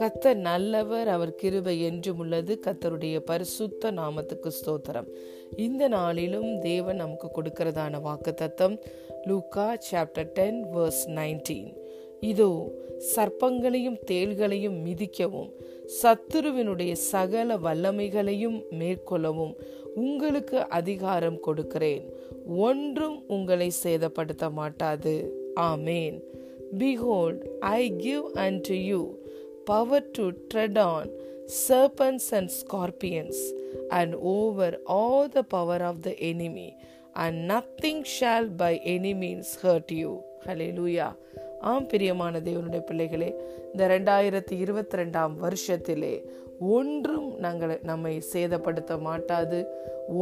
கத்தர் நல்லவர் அவர் கிருபை என்றும் உள்ளது கத்தருடைய பரிசுத்த நாமத்துக்கு ஸ்தோத்திரம் இந்த நாளிலும் தேவன் நமக்கு கொடுக்கிறதான வாக்கு தத்தம் லூக்கா சாப்டர் டென் வேர்ஸ் நைன்டீன் இதோ சர்ப்பங்களையும் தேள்களையும் மிதிக்கவும் சத்துருவினுடைய சகல வல்லமைகளையும் மேற்கொள்ளவும் உங்களுக்கு அதிகாரம் கொடுக்கிறேன் ஒன்றும் உங்களை சேதப்படுத்த மாட்டாது ஆமேன் behold I give and to you power to tread on serpents and scorpions and over all the power of the enemy and nothing shall by any means hurt you hallelujah ஆம் பிரியமான தேவனுடைய பிள்ளைகளே இந்த ரெண்டாயிரத்தி இருபத்தி ரெண்டாம் வருஷத்திலே ஒன்றும் நாங்கள் நம்மை சேதப்படுத்த மாட்டாது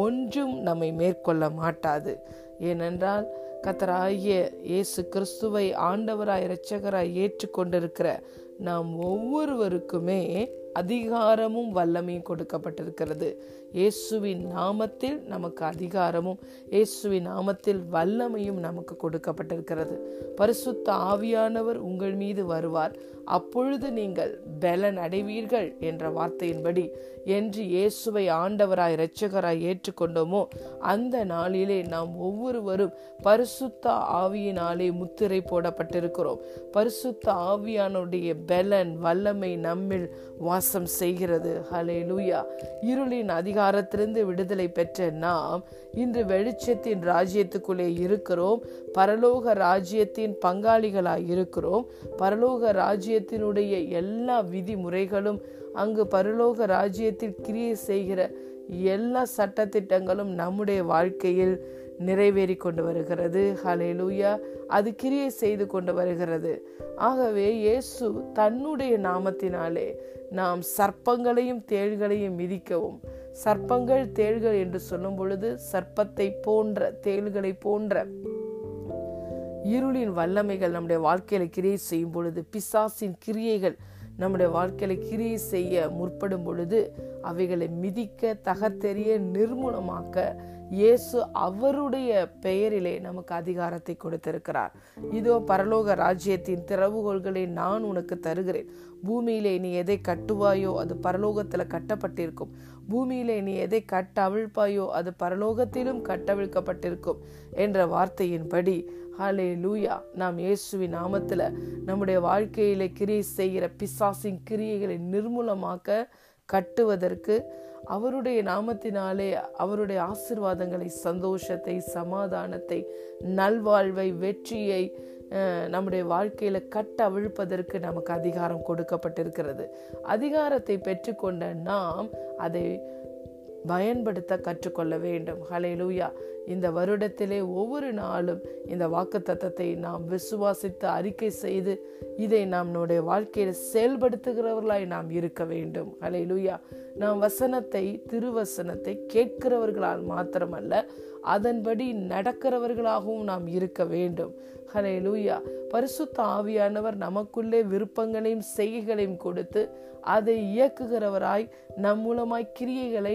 ஒன்றும் நம்மை மேற்கொள்ள மாட்டாது ஏனென்றால் கத்தராகிய இயேசு கிறிஸ்துவை ஆண்டவராய் இரட்சகராய் ஏற்றுக்கொண்டிருக்கிற நாம் ஒவ்வொருவருக்குமே அதிகாரமும் வல்லமையும் கொடுக்கப்பட்டிருக்கிறது இயேசுவின் நாமத்தில் நமக்கு அதிகாரமும் இயேசுவின் நாமத்தில் வல்லமையும் நமக்கு கொடுக்கப்பட்டிருக்கிறது பரிசுத்த ஆவியானவர் உங்கள் மீது வருவார் அப்பொழுது நீங்கள் பலன் அடைவீர்கள் என்ற வார்த்தையின்படி என்று இயேசுவை ஆண்டவராய் இரட்சகராய் ஏற்றுக்கொண்டோமோ அந்த நாளிலே நாம் ஒவ்வொருவரும் பரிசுத்த ஆவியினாலே முத்திரை போடப்பட்டிருக்கிறோம் பரிசுத்த ஆவியானுடைய பலன் வல்லமை நம்மில் வாச வாசம் செய்கிறது ஹலே லூயா இருளின் அதிகாரத்திலிருந்து விடுதலை பெற்ற நாம் இன்று வெளிச்சத்தின் ராஜ்யத்துக்குள்ளே இருக்கிறோம் பரலோக ராஜ்யத்தின் பங்காளிகளாக இருக்கிறோம் பரலோக ராஜ்யத்தினுடைய எல்லா விதிமுறைகளும் அங்கு பரலோக ராஜ்யத்தில் கிரியை செய்கிற எல்லா சட்டத்திட்டங்களும் நம்முடைய வாழ்க்கையில் நிறைவேறி கொண்டு வருகிறது ஹலேலூயா அது கிரியை செய்து கொண்டு வருகிறது ஆகவே இயேசு தன்னுடைய நாமத்தினாலே நாம் சர்ப்பங்களையும் தேள்களையும் மிதிக்கவும் சர்ப்பங்கள் தேள்கள் என்று சொல்லும் பொழுது சர்ப்பத்தை போன்ற தேள்களை போன்ற இருளின் வல்லமைகள் நம்முடைய வாழ்க்கையில கிரியை செய்யும் பொழுது பிசாசின் கிரியைகள் நம்முடைய வாழ்க்கையில கிரியை செய்ய முற்படும் பொழுது அவைகளை மிதிக்க தகத்தெறிய நிர்மூலமாக்க இயேசு அவருடைய பெயரிலே நமக்கு அதிகாரத்தை கொடுத்திருக்கிறார் இதோ பரலோக ராஜ்யத்தின் திறவுகோள்களை நான் உனக்கு தருகிறேன் பூமியிலே நீ எதை கட்டுவாயோ அது பரலோகத்தில் கட்டப்பட்டிருக்கும் பூமியிலே நீ எதை கட்டவிழ்ப்பாயோ அது பரலோகத்திலும் கட்டவிழ்க்கப்பட்டிருக்கும் என்ற வார்த்தையின்படி ஹலே லூயா நாம் இயேசுவின் நாமத்தில் நம்முடைய வாழ்க்கையிலே கிரியை செய்கிற பிசாசின் கிரியைகளை நிர்மூலமாக்க கட்டுவதற்கு அவருடைய நாமத்தினாலே அவருடைய ஆசிர்வாதங்களை சந்தோஷத்தை சமாதானத்தை நல்வாழ்வை வெற்றியை நம்முடைய வாழ்க்கையில கட்டவிழ்ப்பதற்கு நமக்கு அதிகாரம் கொடுக்கப்பட்டிருக்கிறது அதிகாரத்தை பெற்றுக்கொண்ட நாம் அதை பயன்படுத்த கற்றுக்கொள்ள வேண்டும் ஹலேலூயா இந்த வருடத்திலே ஒவ்வொரு நாளும் இந்த வாக்கு தத்தத்தை நாம் விசுவாசித்து அறிக்கை செய்து இதை நம்முடைய வாழ்க்கையில் செயல்படுத்துகிறவர்களாய் நாம் இருக்க வேண்டும் ஹலேலூயா நாம் வசனத்தை திருவசனத்தை கேட்கிறவர்களால் மாத்திரமல்ல அதன்படி நடக்கிறவர்களாகவும் நாம் இருக்க வேண்டும் ஹலே லூயா பரிசுத்த ஆவியானவர் நமக்குள்ளே விருப்பங்களையும் செய்கைகளையும் கொடுத்து அதை இயக்குகிறவராய் நம் மூலமாய் கிரியைகளை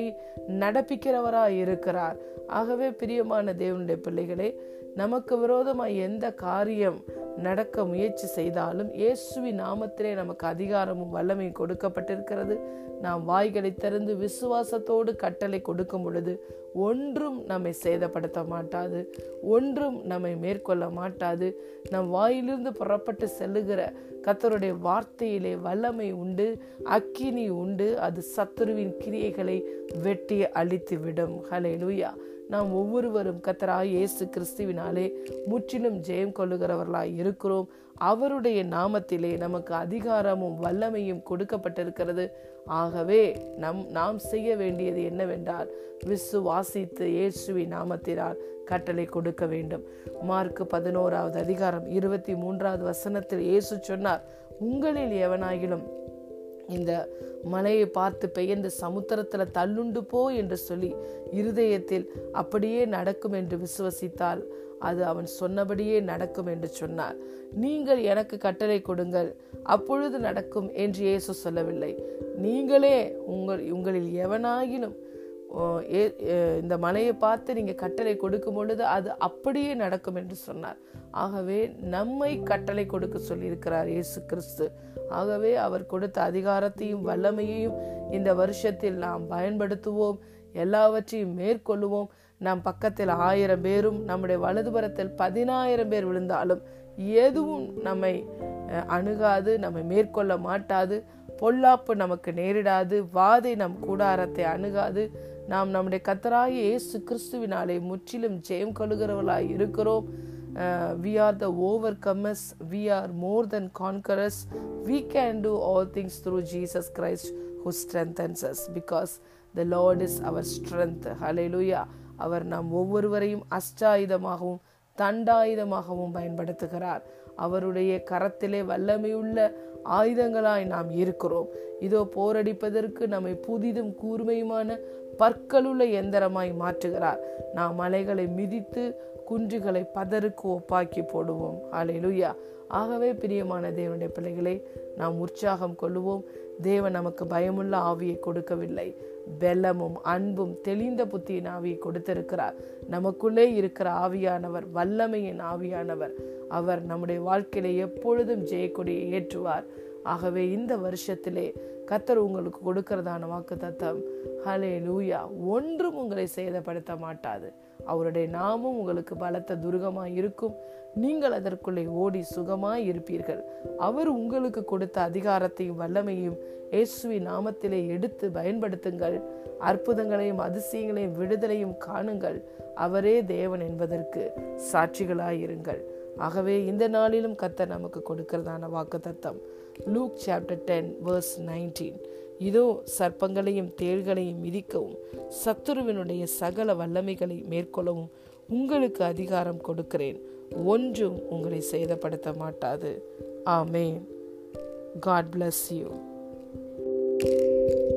நடப்பிக்கிறவராய் இருக்கிறார் ஆகவே பிரியமான தேவனுடைய பிள்ளைகளே நமக்கு விரோதமாக எந்த காரியம் நடக்க முயற்சி செய்தாலும் இயேசுவின் நாமத்திலே நமக்கு அதிகாரமும் வல்லமையும் கொடுக்கப்பட்டிருக்கிறது நாம் வாய்களை திறந்து விசுவாசத்தோடு கட்டளை கொடுக்கும் பொழுது ஒன்றும் நம்மை சேதப்படுத்த மாட்டாது ஒன்றும் நம்மை மேற்கொள்ள மாட்டாது நம் வாயிலிருந்து புறப்பட்டு செல்லுகிற கத்தருடைய வார்த்தையிலே வல்லமை உண்டு அக்கினி உண்டு அது சத்துருவின் கிரியைகளை வெட்டி அழித்து விடும் ஹலே லூயா நாம் ஒவ்வொருவரும் கத்தராய் இயேசு கிறிஸ்துவினாலே முற்றிலும் ஜெயம் கொள்ளுகிறவர்களாய் இருக்கிறோம் அவருடைய நாமத்திலே நமக்கு அதிகாரமும் வல்லமையும் கொடுக்கப்பட்டிருக்கிறது ஆகவே நம் நாம் செய்ய வேண்டியது என்னவென்றால் விசுவாசித்து இயேசுவி நாமத்தினால் கட்டளை கொடுக்க வேண்டும் மார்க் பதினோராவது அதிகாரம் இருபத்தி மூன்றாவது வசனத்தில் இயேசு சொன்னார் உங்களில் எவனாயிலும் இந்த மலையை பார்த்து பெயர்ந்து சமுத்திரத்தில் தள்ளுண்டு போ என்று சொல்லி இருதயத்தில் அப்படியே நடக்கும் என்று விசுவசித்தால் அது அவன் சொன்னபடியே நடக்கும் என்று சொன்னார் நீங்கள் எனக்கு கட்டளை கொடுங்கள் அப்பொழுது நடக்கும் என்று இயேசு சொல்லவில்லை நீங்களே உங்கள் உங்களில் எவனாயினும் இந்த மலையை பார்த்து நீங்கள் கட்டளை கொடுக்கும் பொழுது அது அப்படியே நடக்கும் என்று சொன்னார் ஆகவே நம்மை கட்டளை கொடுக்க சொல்லியிருக்கிறார் இயேசு கிறிஸ்து ஆகவே அவர் கொடுத்த அதிகாரத்தையும் வல்லமையையும் இந்த வருஷத்தில் நாம் பயன்படுத்துவோம் எல்லாவற்றையும் மேற்கொள்வோம் நம் பக்கத்தில் ஆயிரம் பேரும் நம்முடைய வலதுபுறத்தில் பதினாயிரம் பேர் விழுந்தாலும் எதுவும் நம்மை அணுகாது நம்மை மேற்கொள்ள மாட்டாது பொல்லாப்பு நமக்கு நேரிடாது வாதை நம் கூடாரத்தை அணுகாது நாம் நம்முடைய கத்தராய இயேசு கிறிஸ்துவினாலே முற்றிலும் ஜெயம் கொள்கிறவர்களாய் இருக்கிறோம் we are the overcomers we are more than conquerors we can do all things through Jesus Christ who strengthens us because the Lord is our strength லூயா அவர் நாம் ஒவ்வொருவரையும் அஷ்டாயுதமாகவும் தண்டாயுதமாகவும் பயன்படுத்துகிறார் அவருடைய கரத்திலே வல்லமையுள்ள ஆயுதங்களாய் நாம் இருக்கிறோம் இதோ போரடிப்பதற்கு நம்மை புதிதும் கூர்மையுமான பற்களுள்ள எந்திரமாய் மாற்றுகிறார் நாம் மலைகளை மிதித்து குன்றுகளை பதருக்கு ஒப்பாக்கி போடுவோம் அலையிலுயா ஆகவே பிரியமான தேவனுடைய பிள்ளைகளை நாம் உற்சாகம் கொள்ளுவோம் தேவன் நமக்கு பயமுள்ள ஆவியை கொடுக்கவில்லை பெல்லமும் அன்பும் தெளிந்த புத்தியின் ஆவியை கொடுத்திருக்கிறார் நமக்குள்ளே இருக்கிற ஆவியானவர் வல்லமையின் ஆவியானவர் அவர் நம்முடைய வாழ்க்கையில எப்பொழுதும் ஜெயக்கொடியை ஏற்றுவார் ஆகவே இந்த வருஷத்திலே கத்தர் உங்களுக்கு கொடுக்கறதான வாக்கு தத்தம் ஹலே லூயா ஒன்றும் உங்களை சேதப்படுத்த மாட்டாது அவருடைய நாமும் உங்களுக்கு பலத்த துருகமா இருக்கும் நீங்கள் அதற்குள்ளே ஓடி சுகமா இருப்பீர்கள் அவர் உங்களுக்கு கொடுத்த அதிகாரத்தையும் வல்லமையும் இயேசுவி நாமத்திலே எடுத்து பயன்படுத்துங்கள் அற்புதங்களையும் அதிசயங்களையும் விடுதலையும் காணுங்கள் அவரே தேவன் என்பதற்கு சாட்சிகளாயிருங்கள் ஆகவே இந்த நாளிலும் கத்தர் நமக்கு கொடுக்கிறதான வாக்கு தத்தம் Luke chapter ten verse nineteen இதோ சர்ப்பங்களையும் தேள்களையும் மிதிக்கவும் சத்துருவினுடைய சகல வல்லமைகளை மேற்கொள்ளவும் உங்களுக்கு அதிகாரம் கொடுக்கிறேன் ஒன்றும் உங்களை சேதப்படுத்த மாட்டாது ஆமே God bless you thank you